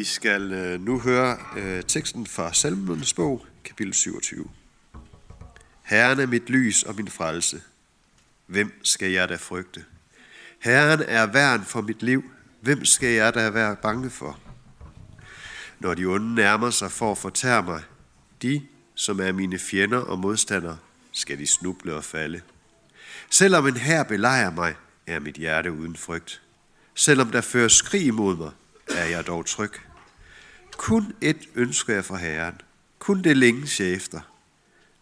Vi skal øh, nu høre øh, teksten fra Salmernes bog, kapitel 27. Herren er mit lys og min frelse. Hvem skal jeg da frygte? Herren er værn for mit liv. Hvem skal jeg da være bange for? Når de onde nærmer sig for at fortære mig, de, som er mine fjender og modstandere, skal de snuble og falde. Selvom en her belejrer mig, er mit hjerte uden frygt. Selvom der fører skrig imod mig, er jeg dog tryg. Kun et ønsker jeg fra Herren. Kun det længes jeg efter.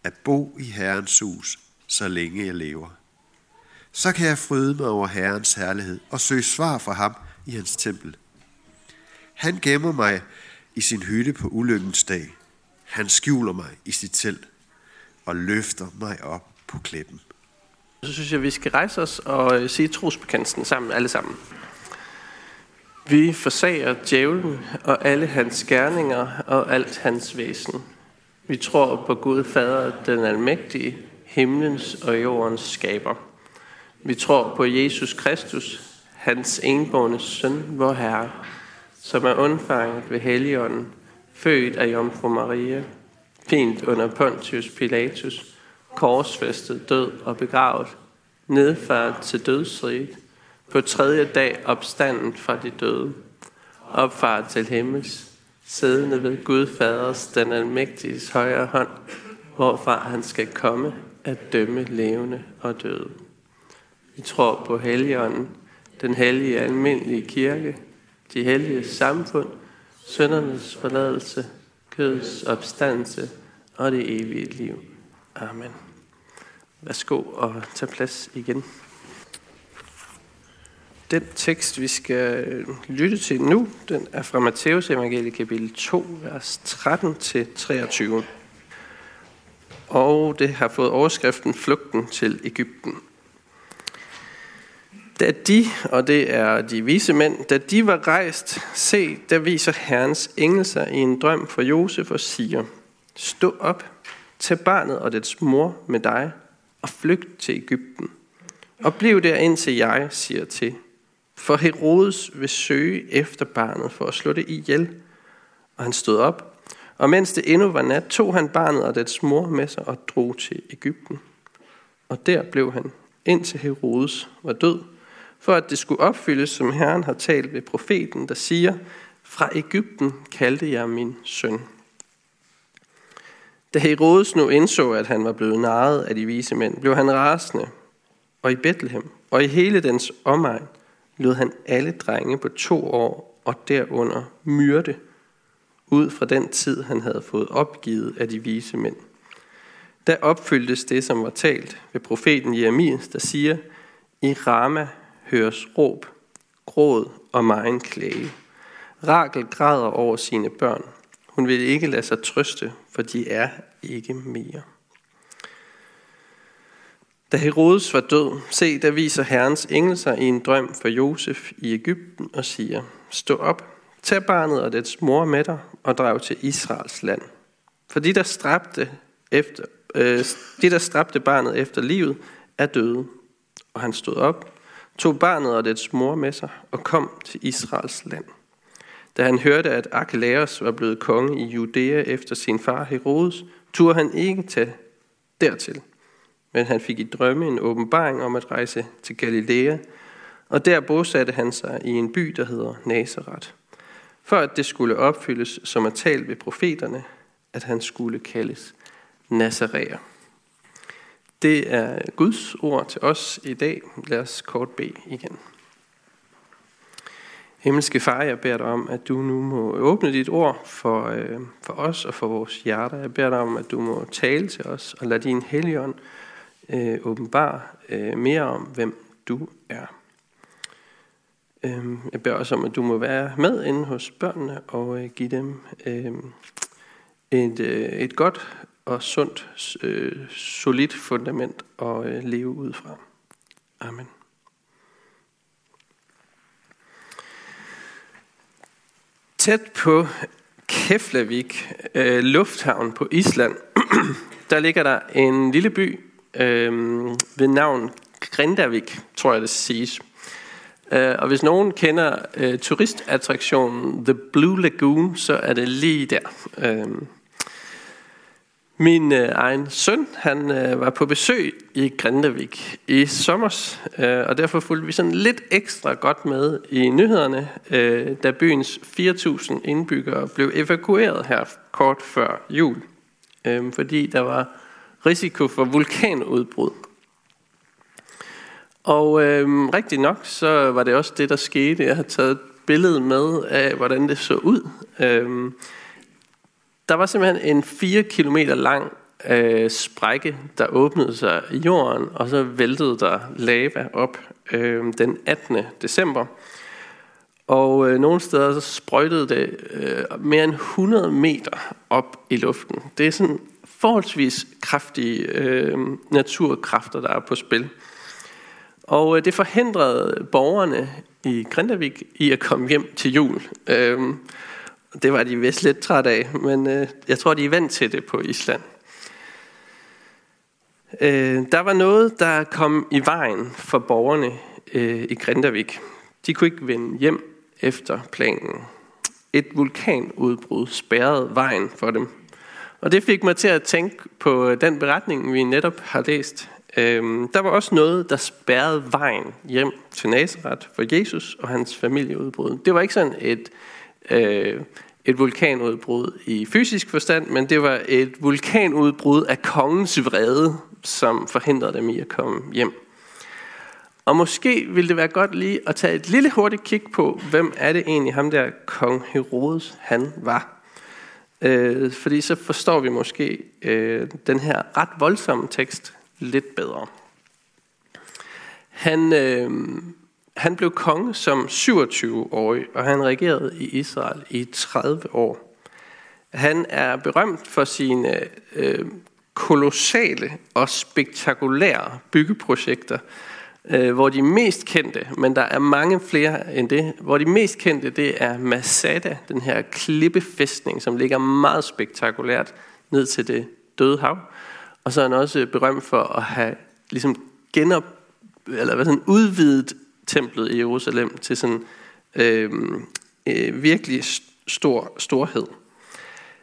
At bo i Herrens hus, så længe jeg lever. Så kan jeg fryde mig over Herrens herlighed og søge svar fra ham i hans tempel. Han gemmer mig i sin hytte på ulykkens dag. Han skjuler mig i sit telt og løfter mig op på klippen. Så synes jeg, vi skal rejse os og øh, sige trosbekendelsen sammen, alle sammen. Vi forsager djævlen og alle hans gerninger og alt hans væsen. Vi tror på Gud Fader, den almægtige, himlens og jordens skaber. Vi tror på Jesus Kristus, hans enborne søn, vor Herre, som er undfanget ved Helligånden, født af Jomfru Maria, fint under Pontius Pilatus, korsfæstet, død og begravet, nedfærd til dødsriget, på tredje dag opstanden fra de døde, opfart til himmels, siddende ved Gud Faders, den almægtiges højre hånd, hvorfra han skal komme at dømme levende og døde. Vi tror på Helligånden, den hellige almindelige kirke, de hellige samfund, søndernes forladelse, kødets opstandelse og det evige liv. Amen. Værsgo og tag plads igen. Den tekst, vi skal øh, lytte til nu, den er fra Matteus evangelie kapitel 2, vers 13-23. Og det har fået overskriften Flugten til Ægypten. Da de, og det er de vise mænd, da de var rejst, se, der viser Herrens engel sig i en drøm for Josef og siger, Stå op, tag barnet og dets mor med dig, og flygt til Ægypten. Og bliv der indtil jeg siger til. For Herodes vil søge efter barnet for at slå det ihjel. Og han stod op, og mens det endnu var nat, tog han barnet og dets mor med sig og drog til Ægypten. Og der blev han, indtil Herodes var død, for at det skulle opfyldes, som Herren har talt ved profeten, der siger, fra Ægypten kaldte jeg min søn. Da Herodes nu indså, at han var blevet narret af de vise mænd, blev han rasende, og i Bethlehem og i hele dens omegn lod han alle drenge på to år og derunder myrde, ud fra den tid, han havde fået opgivet af de vise mænd. Da opfyldtes det, som var talt ved profeten Jeremias, der siger, i Rama høres råb, gråd og megen klage. Rakel græder over sine børn. Hun vil ikke lade sig trøste, for de er ikke mere. Da Herodes var død, se, der viser Herrens engel sig i en drøm for Josef i Ægypten og siger, Stå op, tag barnet og dets mor med dig og drag til Israels land. For de, der stræbte, efter, øh, de, der stræbte barnet efter livet, er døde. Og han stod op, tog barnet og dets mor med sig og kom til Israels land. Da han hørte, at Archelaus var blevet konge i Judæa efter sin far Herodes, turde han ikke tage dertil. Men han fik i drømme en åbenbaring om at rejse til Galilea, og der bosatte han sig i en by, der hedder Nazareth, for at det skulle opfyldes, som er talt ved profeterne, at han skulle kaldes Nazareer. Det er Guds ord til os i dag. Lad os kort bede igen. Himmelske Far, jeg beder dig om, at du nu må åbne dit ord for, øh, for os og for vores hjerter. Jeg beder dig om, at du må tale til os og lade din helligånd øh, åbenbare øh, mere om, hvem du er. Øh, jeg beder også om, at du må være med inde hos børnene og øh, give dem øh, et, øh, et godt og sundt, øh, solidt fundament at øh, leve ud fra. Amen. Tæt på Keflavik, øh, lufthavn på Island, der ligger der en lille by øh, ved navn Grindavik, tror jeg det siges. Øh, og hvis nogen kender øh, turistattraktionen The Blue Lagoon, så er det lige der. Øh, min øh, egen søn, han øh, var på besøg i Grindavik i sommer, øh, og derfor fulgte vi sådan lidt ekstra godt med i nyhederne, øh, da byens 4.000 indbyggere blev evakueret her kort før jul, øh, fordi der var risiko for vulkanudbrud. Og øhm, rigtig nok, så var det også det, der skete. Jeg har taget et billede med af, hvordan det så ud. Øhm, der var simpelthen en 4 km lang øh, sprække, der åbnede sig i jorden, og så væltede der lava op øh, den 18. december. Og øh, nogle steder så sprøjtede det øh, mere end 100 meter op i luften. Det er sådan forholdsvis kraftige øh, naturkræfter, der er på spil. Og øh, det forhindrede borgerne i Grindavik i at komme hjem til jul. Øh, det var de vist lidt træt af, men øh, jeg tror, de er vant til det på Island. Øh, der var noget, der kom i vejen for borgerne øh, i Grindavik. De kunne ikke vende hjem efter planen. Et vulkanudbrud spærrede vejen for dem. Og det fik mig til at tænke på øh, den beretning, vi netop har læst. Øhm, der var også noget, der spærrede vejen hjem til Nazareth for Jesus og hans familieudbrud. Det var ikke sådan et, øh, et vulkanudbrud i fysisk forstand, men det var et vulkanudbrud af kongens vrede, som forhindrede dem i at komme hjem. Og måske ville det være godt lige at tage et lille hurtigt kig på, hvem er det egentlig ham der kong Herodes han var. Øh, fordi så forstår vi måske øh, den her ret voldsomme tekst lidt bedre. Han, øh, han blev konge som 27-årig, og han regerede i Israel i 30 år. Han er berømt for sine øh, kolossale og spektakulære byggeprojekter, øh, hvor de mest kendte, men der er mange flere end det, hvor de mest kendte, det er Masada, den her klippefæstning, som ligger meget spektakulært ned til det døde hav. Og så er han også øh, berømt for at have ligesom genop, eller hvad sådan, udvidet templet i Jerusalem til sådan øh, øh, virkelig stor storhed.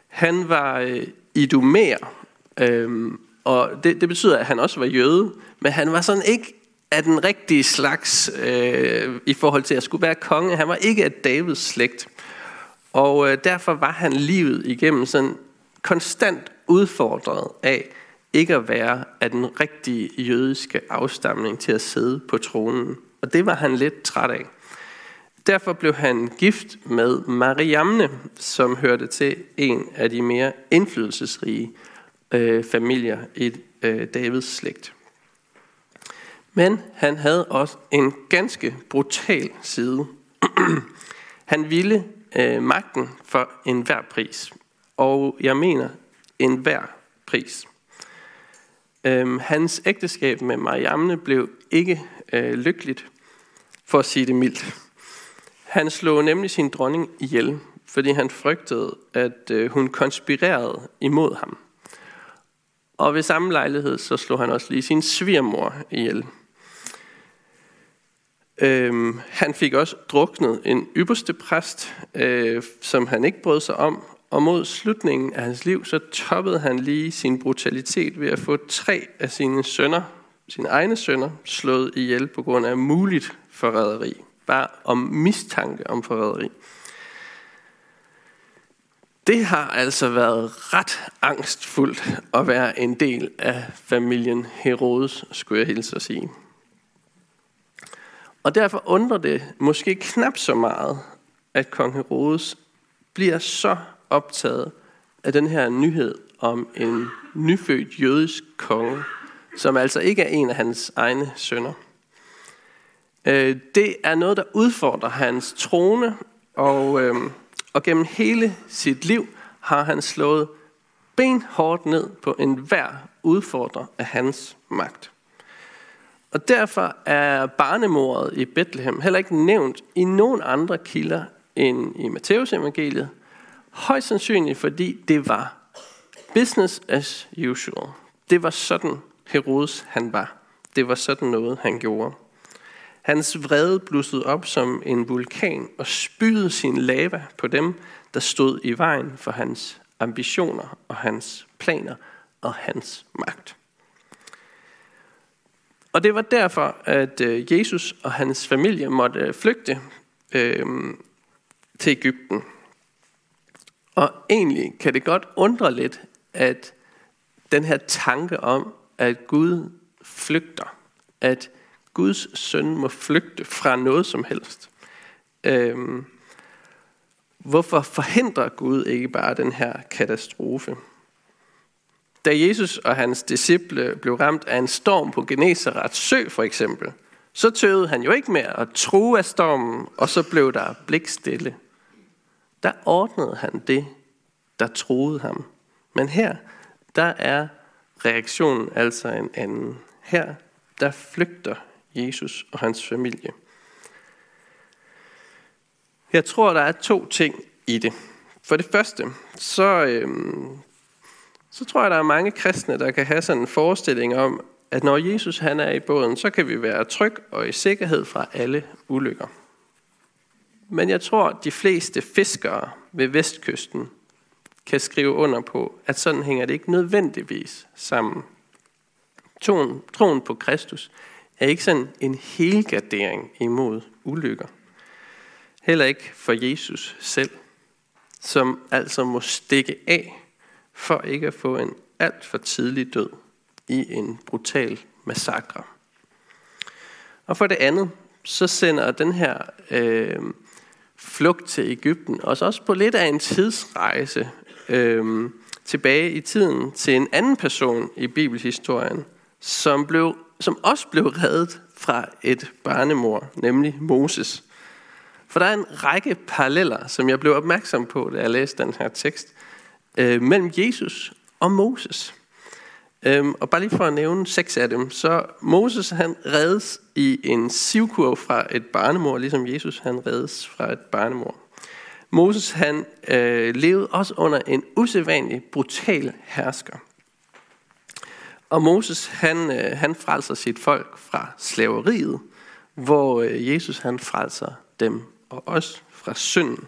Han var øh, idumæer, øh, og det, det betyder, at han også var jøde, men han var sådan ikke af den rigtige slags øh, i forhold til at skulle være konge. Han var ikke af Davids slægt. Og øh, derfor var han livet igennem sådan konstant udfordret af ikke at være af den rigtige jødiske afstamning til at sidde på tronen. Og det var han lidt træt af. Derfor blev han gift med Mariamne, som hørte til en af de mere indflydelsesrige øh, familier i øh, Davids slægt. Men han havde også en ganske brutal side. han ville øh, magten for enhver pris. Og jeg mener enhver pris. Øhm, hans ægteskab med Mariamne blev ikke øh, lykkeligt, for at sige det mildt. Han slog nemlig sin dronning ihjel, fordi han frygtede, at øh, hun konspirerede imod ham. Og ved samme lejlighed, så slog han også lige sin svigermor ihjel. Øhm, han fik også druknet en ypperste præst, øh, som han ikke brød sig om, og mod slutningen af hans liv, så toppede han lige sin brutalitet ved at få tre af sine sønner, sine egne sønner, slået ihjel på grund af muligt forræderi. Bare om mistanke om forræderi. Det har altså været ret angstfuldt at være en del af familien Herodes, skulle jeg hilse at sige. Og derfor undrer det måske knap så meget, at kong Herodes bliver så optaget af den her nyhed om en nyfødt jødisk konge, som altså ikke er en af hans egne sønner. Øh, det er noget, der udfordrer hans trone, og, øhm, og gennem hele sit liv har han slået benhårdt ned på enhver udfordrer af hans magt. Og derfor er barnemordet i Bethlehem heller ikke nævnt i nogen andre kilder end i Matteus evangeliet, Højst sandsynligt, fordi det var business as usual. Det var sådan Herodes han var. Det var sådan noget, han gjorde. Hans vrede blussede op som en vulkan og spydede sin lava på dem, der stod i vejen for hans ambitioner og hans planer og hans magt. Og det var derfor, at øh, Jesus og hans familie måtte øh, flygte øh, til Ægypten. Og egentlig kan det godt undre lidt, at den her tanke om, at Gud flygter, at Guds søn må flygte fra noget som helst. Øhm, hvorfor forhindrer Gud ikke bare den her katastrofe? Da Jesus og hans disciple blev ramt af en storm på Genesarets sø for eksempel, så tøvede han jo ikke mere at true af stormen, og så blev der blikstille. Der ordnede han det, der troede ham. Men her, der er reaktionen altså en anden. Her, der flygter Jesus og hans familie. Jeg tror, der er to ting i det. For det første, så, øh, så tror jeg, der er mange kristne, der kan have sådan en forestilling om, at når Jesus han er i båden, så kan vi være tryg og i sikkerhed fra alle ulykker. Men jeg tror, at de fleste fiskere ved vestkysten kan skrive under på, at sådan hænger det ikke nødvendigvis sammen. Troen, troen på Kristus er ikke sådan en helgardering imod ulykker. Heller ikke for Jesus selv, som altså må stikke af for ikke at få en alt for tidlig død i en brutal massakre. Og for det andet, så sender den her øh, flugt til Ægypten os også på lidt af en tidsrejse øh, tilbage i tiden til en anden person i bibelhistorien, som, blev, som også blev reddet fra et barnemor, nemlig Moses. For der er en række paralleller, som jeg blev opmærksom på, da jeg læste den her tekst, øh, mellem Jesus og Moses. Øhm, og bare lige for at nævne seks af dem, så Moses han reddes i en sivkurv fra et barnemor, ligesom Jesus han reddes fra et barnemor. Moses han øh, levede også under en usædvanlig brutal hersker. Og Moses han, øh, han frelser sit folk fra slaveriet, hvor øh, Jesus han frelser dem og os fra synden.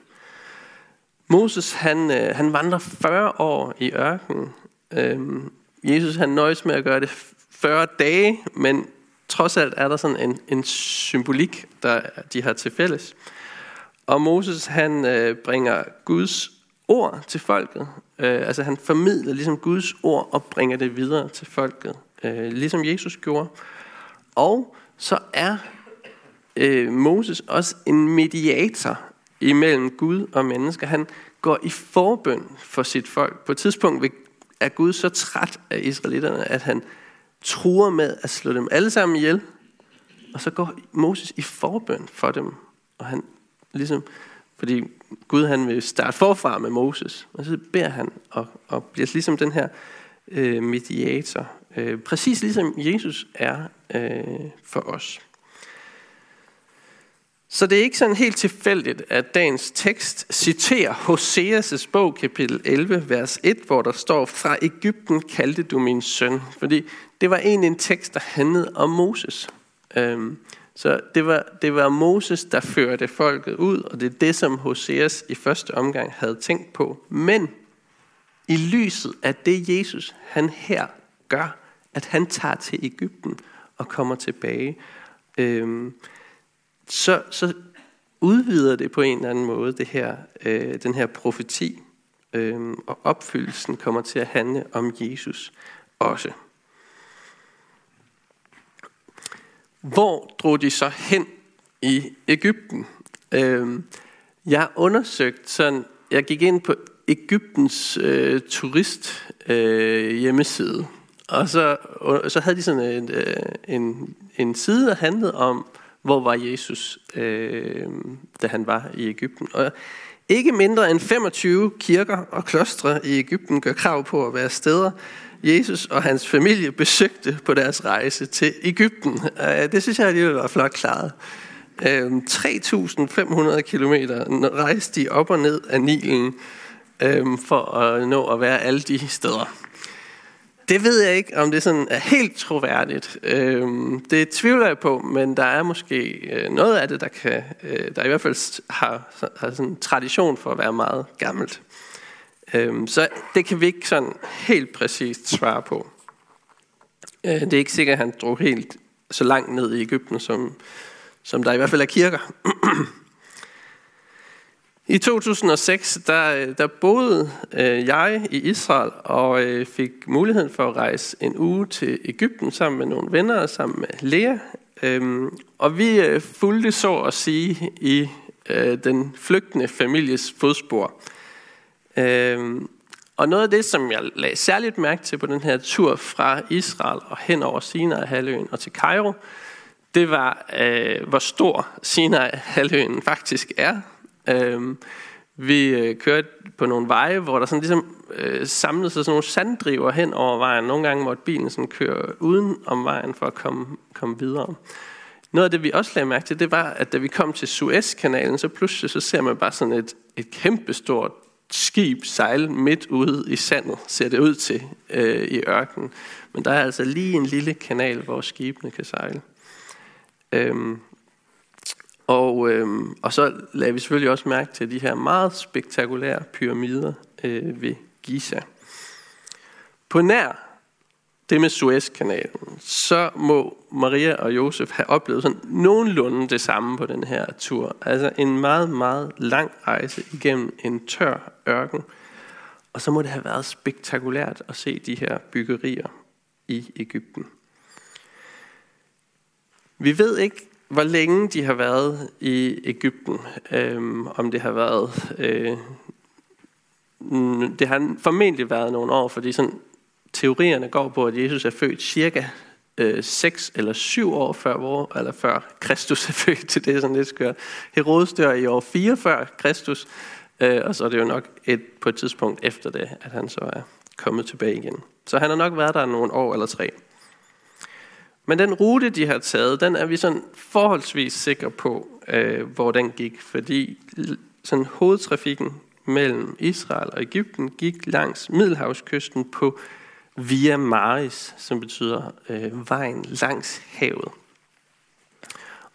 Moses han, øh, han vandrer 40 år i ørkenen. Øhm, Jesus han nøjes med at gøre det 40 dage, men trods alt er der sådan en, en symbolik, der de har til fælles. Og Moses han øh, bringer Guds ord til folket. Øh, altså han formidler ligesom Guds ord og bringer det videre til folket. Øh, ligesom Jesus gjorde. Og så er øh, Moses også en mediator imellem Gud og mennesker. Han går i forbøn for sit folk. På et tidspunkt er Gud så træt af israelitterne, at han truer med at slå dem alle sammen ihjel. Og så går Moses i forbøn for dem. Og han ligesom, fordi Gud han vil starte forfra med Moses. Og så beder han og, og bliver ligesom den her øh, mediator. Øh, præcis ligesom Jesus er øh, for os. Så det er ikke sådan helt tilfældigt, at dagens tekst citerer Hoseas' bog, kapitel 11, vers 1, hvor der står, fra Ægypten kaldte du min søn. Fordi det var egentlig en tekst, der handlede om Moses. Øhm, så det var, det var Moses, der førte folket ud, og det er det, som Hoseas i første omgang havde tænkt på. Men i lyset af det, Jesus han her gør, at han tager til Ægypten og kommer tilbage, øhm, så, så udvider det på en eller anden måde det her, øh, den her profeti, øh, og opfyldelsen kommer til at handle om Jesus også. Hvor drog de så hen i Ægypten? Øh, jeg har undersøgt sådan, jeg gik ind på Ægyptens øh, turist øh, hjemmeside, og så, og så havde de sådan en, øh, en, en side, der handlede om, hvor var Jesus, øh, da han var i Ægypten. Og ikke mindre end 25 kirker og klostre i Ægypten gør krav på at være steder, Jesus og hans familie besøgte på deres rejse til Ægypten. Øh, det synes jeg alligevel var flot klaret. Øh, 3.500 km rejste de op og ned af Nilen øh, for at nå at være alle de steder. Det ved jeg ikke, om det sådan er helt troværdigt. Øhm, det tvivler jeg på, men der er måske øh, noget af det, der, kan, øh, der i hvert fald har, har sådan en tradition for at være meget gammelt. Øhm, så det kan vi ikke sådan helt præcist svare på. Øh, det er ikke sikkert, at han drog helt så langt ned i Ægypten, som, som der i hvert fald er kirker. I 2006, der, der boede øh, jeg i Israel og øh, fik muligheden for at rejse en uge til Ægypten sammen med nogle venner og sammen med Lea. Øhm, og vi øh, fulgte så at sige i øh, den flygtende families fodspor. Øhm, og noget af det, som jeg lagde særligt mærke til på den her tur fra Israel og hen over Sinai-halvøen og til Kairo, det var, øh, hvor stor Sinai-halvøen faktisk er. Øhm, vi øh, kørte på nogle veje, hvor der sådan ligesom øh, samlede sig sådan nogle sanddriver hen over vejen. Nogle gange måtte bilen sådan køre uden om vejen for at komme, komme videre. Noget af det, vi også lagde mærke til, det var, at da vi kom til Suezkanalen, så pludselig så ser man bare sådan et, et kæmpestort skib sejle midt ude i sandet, ser det ud til øh, i ørkenen. Men der er altså lige en lille kanal, hvor skibene kan sejle. Øhm, og, øh, og så lagde vi selvfølgelig også mærke til de her meget spektakulære pyramider øh, ved Giza. På nær det med Suezkanalen, så må Maria og Josef have oplevet sådan nogenlunde det samme på den her tur. Altså en meget, meget lang rejse igennem en tør ørken. Og så må det have været spektakulært at se de her byggerier i Ægypten. Vi ved ikke, hvor længe de har været i Ægypten. Øhm, om det har været... Øh, det har formentlig været nogle år, fordi sådan, teorierne går på, at Jesus er født cirka øh, 6 eller 7 år før, hvor, eller før Kristus er født til det, er sådan lidt skørt. Herodes dør i år 4 før Kristus, øh, og så er det jo nok et, på et tidspunkt efter det, at han så er kommet tilbage igen. Så han har nok været der nogle år eller tre. Men den rute, de har taget, den er vi sådan forholdsvis sikre på, øh, hvor den gik. Fordi sådan hovedtrafikken mellem Israel og Ægypten gik langs Middelhavskysten på Via Maris, som betyder øh, vejen langs havet.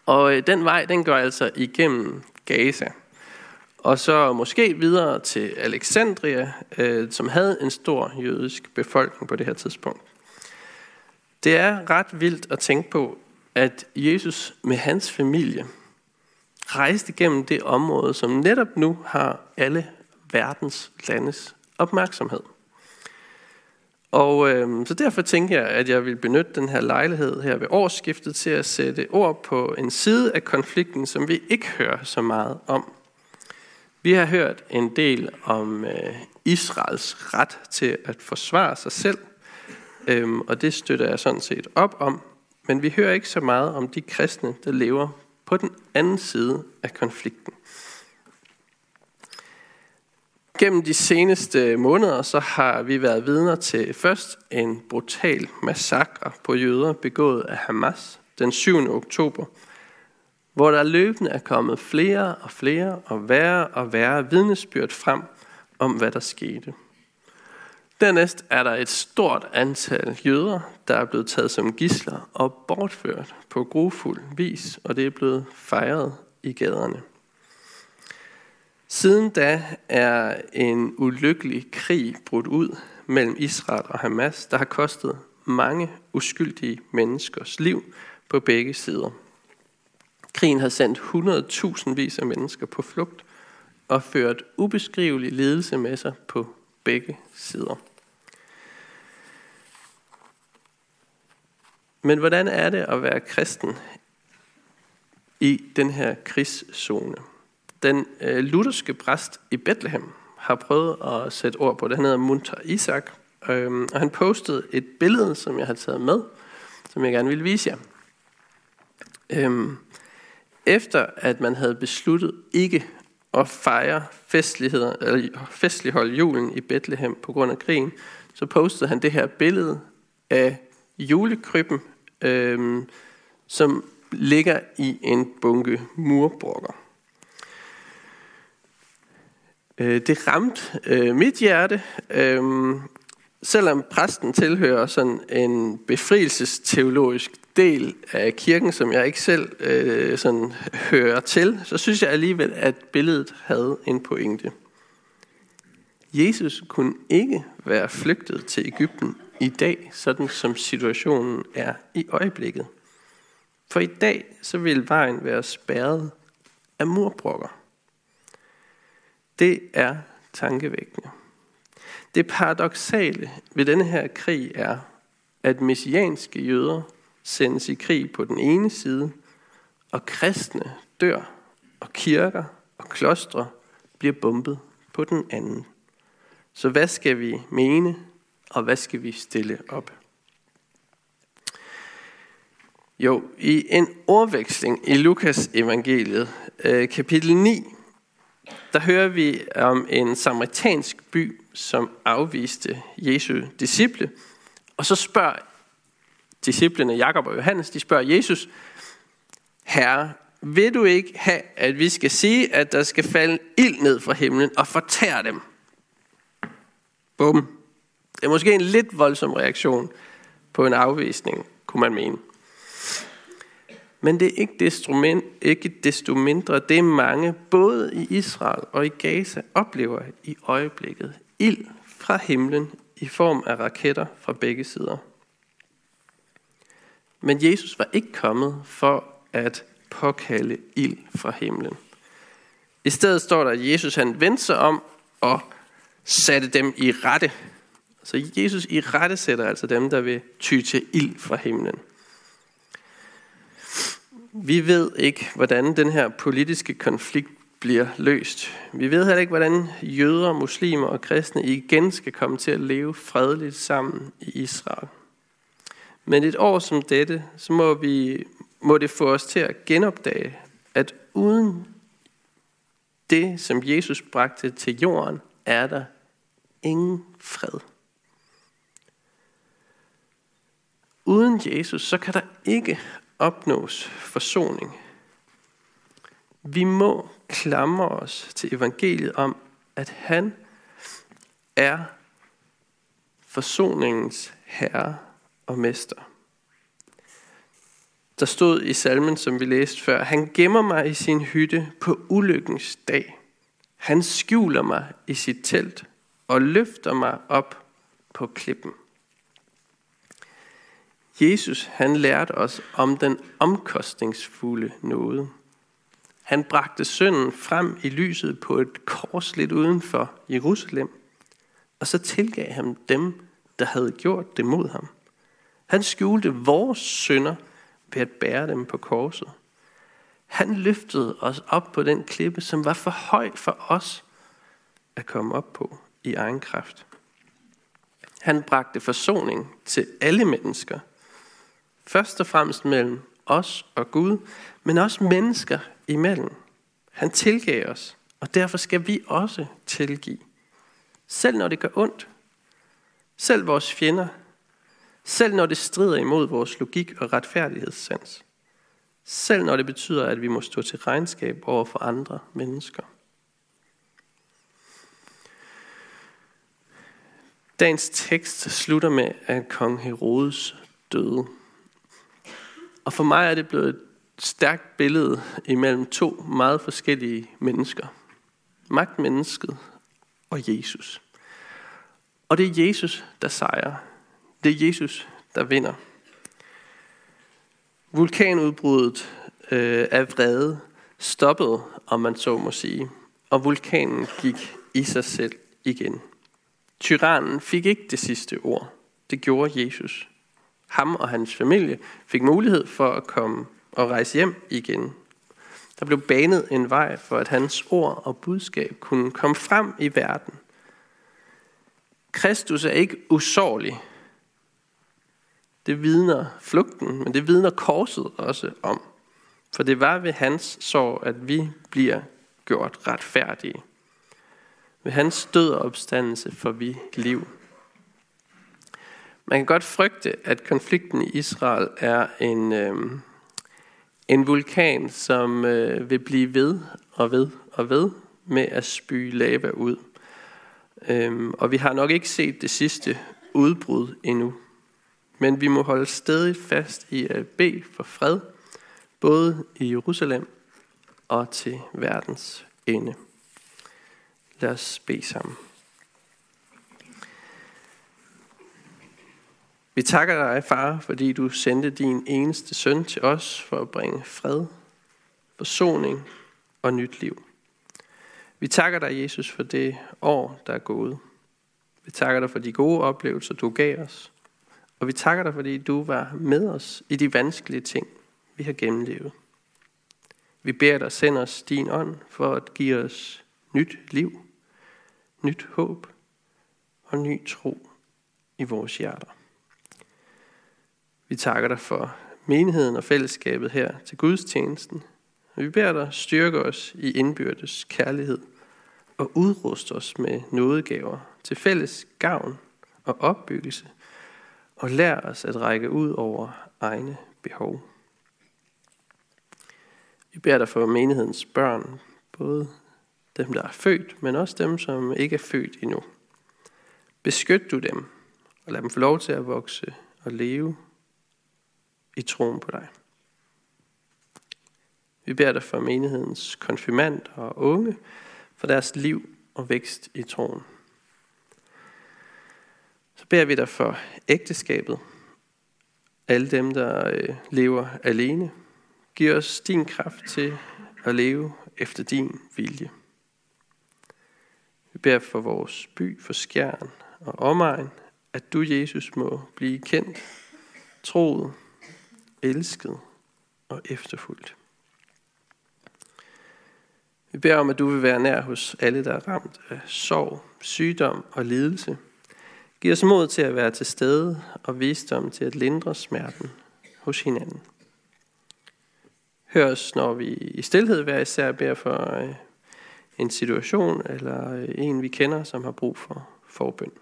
Og øh, den vej, den går altså igennem Gaza. Og så måske videre til Alexandria, øh, som havde en stor jødisk befolkning på det her tidspunkt. Det er ret vildt at tænke på, at Jesus med hans familie rejste gennem det område, som netop nu har alle verdens landes opmærksomhed. Og øh, så derfor tænker jeg, at jeg vil benytte den her lejlighed her ved årsskiftet til at sætte ord på en side af konflikten, som vi ikke hører så meget om. Vi har hørt en del om øh, Israels ret til at forsvare sig selv – Øhm, og det støtter jeg sådan set op om. Men vi hører ikke så meget om de kristne, der lever på den anden side af konflikten. Gennem de seneste måneder så har vi været vidner til først en brutal massakre på jøder begået af Hamas den 7. oktober, hvor der løbende er kommet flere og flere og værre og værre vidnesbyrd frem om, hvad der skete. Dernæst er der et stort antal jøder, der er blevet taget som gisler og bortført på grufuld vis, og det er blevet fejret i gaderne. Siden da er en ulykkelig krig brudt ud mellem Israel og Hamas, der har kostet mange uskyldige menneskers liv på begge sider. Krigen har sendt 100.000 vis af mennesker på flugt og ført ubeskrivelig lidelse med sig på begge sider. Men hvordan er det at være kristen i den her krigszone? Den øh, lutherske præst i Bethlehem har prøvet at sætte ord på det. Han hedder Munter Isak, øh, og han postede et billede, som jeg har taget med, som jeg gerne vil vise jer. Øhm, efter at man havde besluttet ikke at fejre festligheder, eller festligholde julen i Bethlehem på grund af krigen, så postede han det her billede af julekrybben øh, som ligger i en bunke murbrokker. Øh, det ramte øh, mit hjerte, øh, selvom præsten tilhører sådan en befrielsesteologisk del af kirken, som jeg ikke selv øh, sådan hører til, så synes jeg alligevel, at billedet havde en pointe. Jesus kunne ikke være flygtet til Ægypten i dag, sådan som situationen er i øjeblikket. For i dag så vil vejen være spærret af murbrokker. Det er tankevækkende. Det paradoxale ved denne her krig er, at messianske jøder sendes i krig på den ene side, og kristne dør, og kirker og klostre bliver bombet på den anden. Så hvad skal vi mene, og hvad skal vi stille op? Jo, i en ordveksling i Lukas evangeliet, øh, kapitel 9, der hører vi om en samaritansk by, som afviste Jesu disciple. Og så spørger disciplene Jakob og Johannes, de spørger Jesus, Herre, vil du ikke have, at vi skal sige, at der skal falde ild ned fra himlen og fortære dem? Bum. Det er måske en lidt voldsom reaktion på en afvisning, kunne man mene. Men det er ikke desto, mindre, ikke desto mindre det mange, både i Israel og i Gaza, oplever i øjeblikket. Ild fra himlen i form af raketter fra begge sider. Men Jesus var ikke kommet for at påkalde ild fra himlen. I stedet står der, at Jesus han vendte sig om og satte dem i rette. Så Jesus i rette sætter altså dem, der vil ty til ild fra himlen. Vi ved ikke, hvordan den her politiske konflikt bliver løst. Vi ved heller ikke, hvordan jøder, muslimer og kristne igen skal komme til at leve fredeligt sammen i Israel. Men et år som dette, så må, vi, må det få os til at genopdage, at uden det, som Jesus bragte til jorden, er der ingen fred. Uden Jesus, så kan der ikke opnås forsoning. Vi må klamre os til evangeliet om, at han er forsoningens herre og mester. Der stod i salmen, som vi læste før, han gemmer mig i sin hytte på ulykkens dag. Han skjuler mig i sit telt og løfter mig op på klippen. Jesus han lærte os om den omkostningsfulde nåde. Han bragte synden frem i lyset på et kors lidt uden for Jerusalem, og så tilgav han dem, der havde gjort det mod ham. Han skjulte vores synder ved at bære dem på korset. Han løftede os op på den klippe, som var for høj for os at komme op på i egen kraft. Han bragte forsoning til alle mennesker – Først og fremmest mellem os og Gud, men også mennesker imellem. Han tilgav os, og derfor skal vi også tilgive. Selv når det gør ondt. Selv vores fjender. Selv når det strider imod vores logik og retfærdighedssans. Selv når det betyder, at vi må stå til regnskab over for andre mennesker. Dagens tekst slutter med, at kong Herodes døde. Og for mig er det blevet et stærkt billede imellem to meget forskellige mennesker. Magtmennesket og Jesus. Og det er Jesus, der sejrer. Det er Jesus, der vinder. Vulkanudbruddet øh, af vrede stoppede, om man så må sige, og vulkanen gik i sig selv igen. Tyrannen fik ikke det sidste ord. Det gjorde Jesus ham og hans familie fik mulighed for at komme og rejse hjem igen. Der blev banet en vej for, at hans ord og budskab kunne komme frem i verden. Kristus er ikke usårlig. Det vidner flugten, men det vidner korset også om. For det var ved hans sorg, at vi bliver gjort retfærdige. Ved hans død og opstandelse får vi liv. Man kan godt frygte, at konflikten i Israel er en, øh, en vulkan, som øh, vil blive ved og ved og ved med at spy lava ud. Øh, og vi har nok ikke set det sidste udbrud endnu. Men vi må holde stadig fast i at bede for fred, både i Jerusalem og til verdens ende. Lad os bede sammen. Vi takker dig, far, fordi du sendte din eneste søn til os for at bringe fred, forsoning og nyt liv. Vi takker dig, Jesus, for det år, der er gået. Vi takker dig for de gode oplevelser, du gav os. Og vi takker dig, fordi du var med os i de vanskelige ting, vi har gennemlevet. Vi beder dig, send os din ånd for at give os nyt liv, nyt håb og ny tro i vores hjerter. Vi takker dig for menigheden og fællesskabet her til gudstjenesten. Vi beder dig styrke os i indbyrdes kærlighed og udruste os med nådegaver til fælles gavn og opbyggelse, og lær os at række ud over egne behov. Vi beder dig for menighedens børn, både dem, der er født, men også dem, som ikke er født endnu. Beskyt du dem, og lad dem få lov til at vokse og leve i troen på dig. Vi beder dig for menighedens konfirmand og unge, for deres liv og vækst i troen. Så beder vi dig for ægteskabet, alle dem, der øh, lever alene. Giv os din kraft til at leve efter din vilje. Vi beder for vores by, for skjern og omegn, at du, Jesus, må blive kendt, troet, elsket og efterfulgt. Vi beder om, at du vil være nær hos alle, der er ramt af sorg, sygdom og lidelse. Giv os mod til at være til stede og visdom til at lindre smerten hos hinanden. Hør os, når vi i stillhed hver især beder for øh, en situation eller øh, en, vi kender, som har brug for forbøn.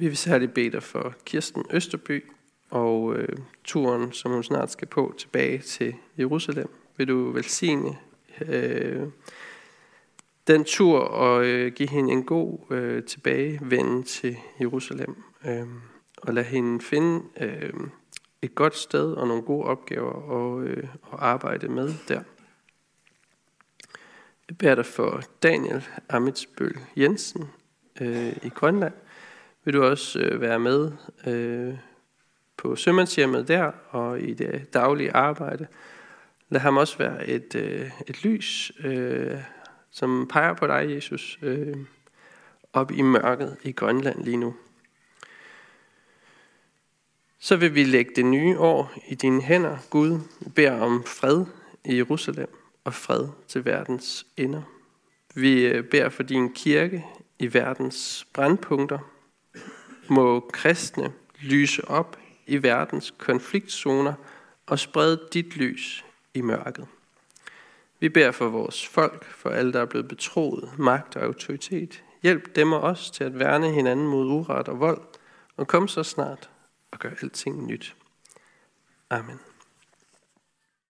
Vi vil særligt bede dig for Kirsten Østerby og øh, turen, som hun snart skal på tilbage til Jerusalem. Vil du velsigne øh, den tur og øh, give hende en god øh, tilbagevenden til Jerusalem. Øh, og lad hende finde øh, et godt sted og nogle gode opgaver og, øh, at arbejde med der. Jeg beder dig for Daniel Amitsbøl Jensen øh, i Grønland, vil du også øh, være med øh, på sømandshjemmet der og i det daglige arbejde. Lad ham også være et, øh, et lys, øh, som peger på dig, Jesus, øh, op i mørket i Grønland lige nu. Så vil vi lægge det nye år i dine hænder, Gud. Vi beder om fred i Jerusalem og fred til verdens ender. Vi øh, beder for din kirke i verdens brandpunkter, må kristne lyse op i verdens konfliktzoner og sprede dit lys i mørket. Vi beder for vores folk, for alle, der er blevet betroet magt og autoritet. Hjælp dem og os til at værne hinanden mod uret og vold, og kom så snart og gør alting nyt. Amen.